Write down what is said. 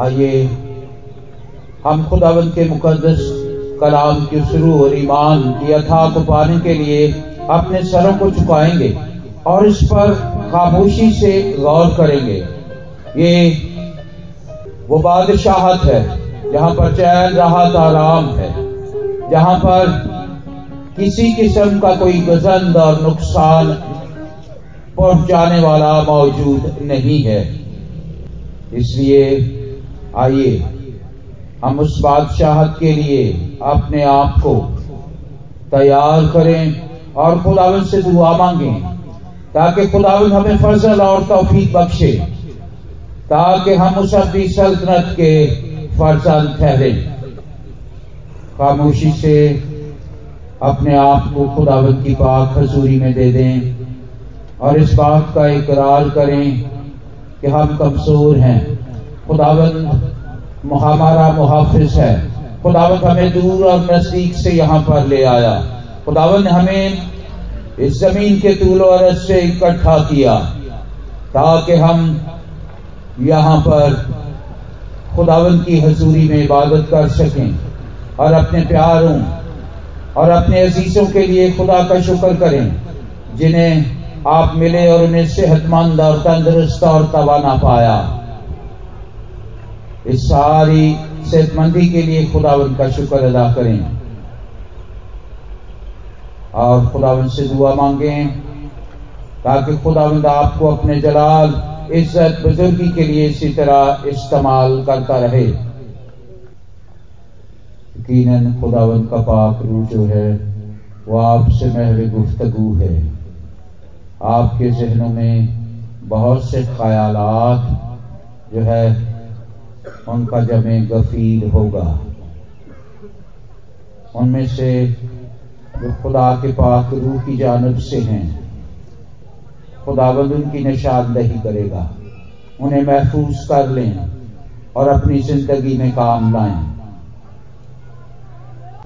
आइए, हम खुदावन के मुकदस कलाम के शुरू और ईमान की अथा को पाने के लिए अपने सरों को झुकाएँगे और इस पर खामोशी से गौर करेंगे। ये वो बादशाहत है, जहाँ पर चैन राहत आराम है, जहाँ पर किसी किस्म का कोई गजंद और नुकसान पहुँचाने वाला मौजूद नहीं है। इसलिए आइए, हम उस बादशाहत के लिए अपने आप को तैयार करें और खुदावन से दुआ मांगे, ताकि खुदावन हमें फजल और तौफीक बख्शे, ताकि हम उस अपनी सल्तनत के फर्जंद ठहरे। खामोशी से अपने आप को खुदावन की पाक हजूरी में दे दें और इस बात का इकरार करें कि हम कमज़ोर हैं। खुदावन हमारा मुहाफिज है। खुदावन हमें दूर और नज़दीक से यहाँ पर ले आया। खुदावन हमें इस ज़मीन के तूल और से इकट्ठा किया, ताकि हम यहाँ पर खुदावन की हजूरी में इबादत कर सकें और अपने प्यारों और अपने अजीजों के लिए खुदा का शुक्र करें, जिन्हें आप मिले और उन्हें सेहतमंद और तंदुरुस्त और तवाना पाया। इस सारी सेहतमंदी के लिए खुदावन का शुक्र अदा करें। और खुदावन से दुआ मांगें, ताकि खुदावंद आपको अपने जलाल, इज़्ज़त, बुजुर्गी के लिए इसी तरह इस्तेमाल करता रहे। यकीन खुदावन का पाक रू जो है, वो आपसे महव गुफ्तगु है। आपके जहनों में बहुत से ख्यालात जो है उनका जमे गफील होगा। उनमें से जो खुदा के पाक रूह की जानब से हैं खुदाबंद उनकी निशानदही करेगा। उन्हें महफूज कर लें और अपनी ज़िंदगी में काम लाएँ।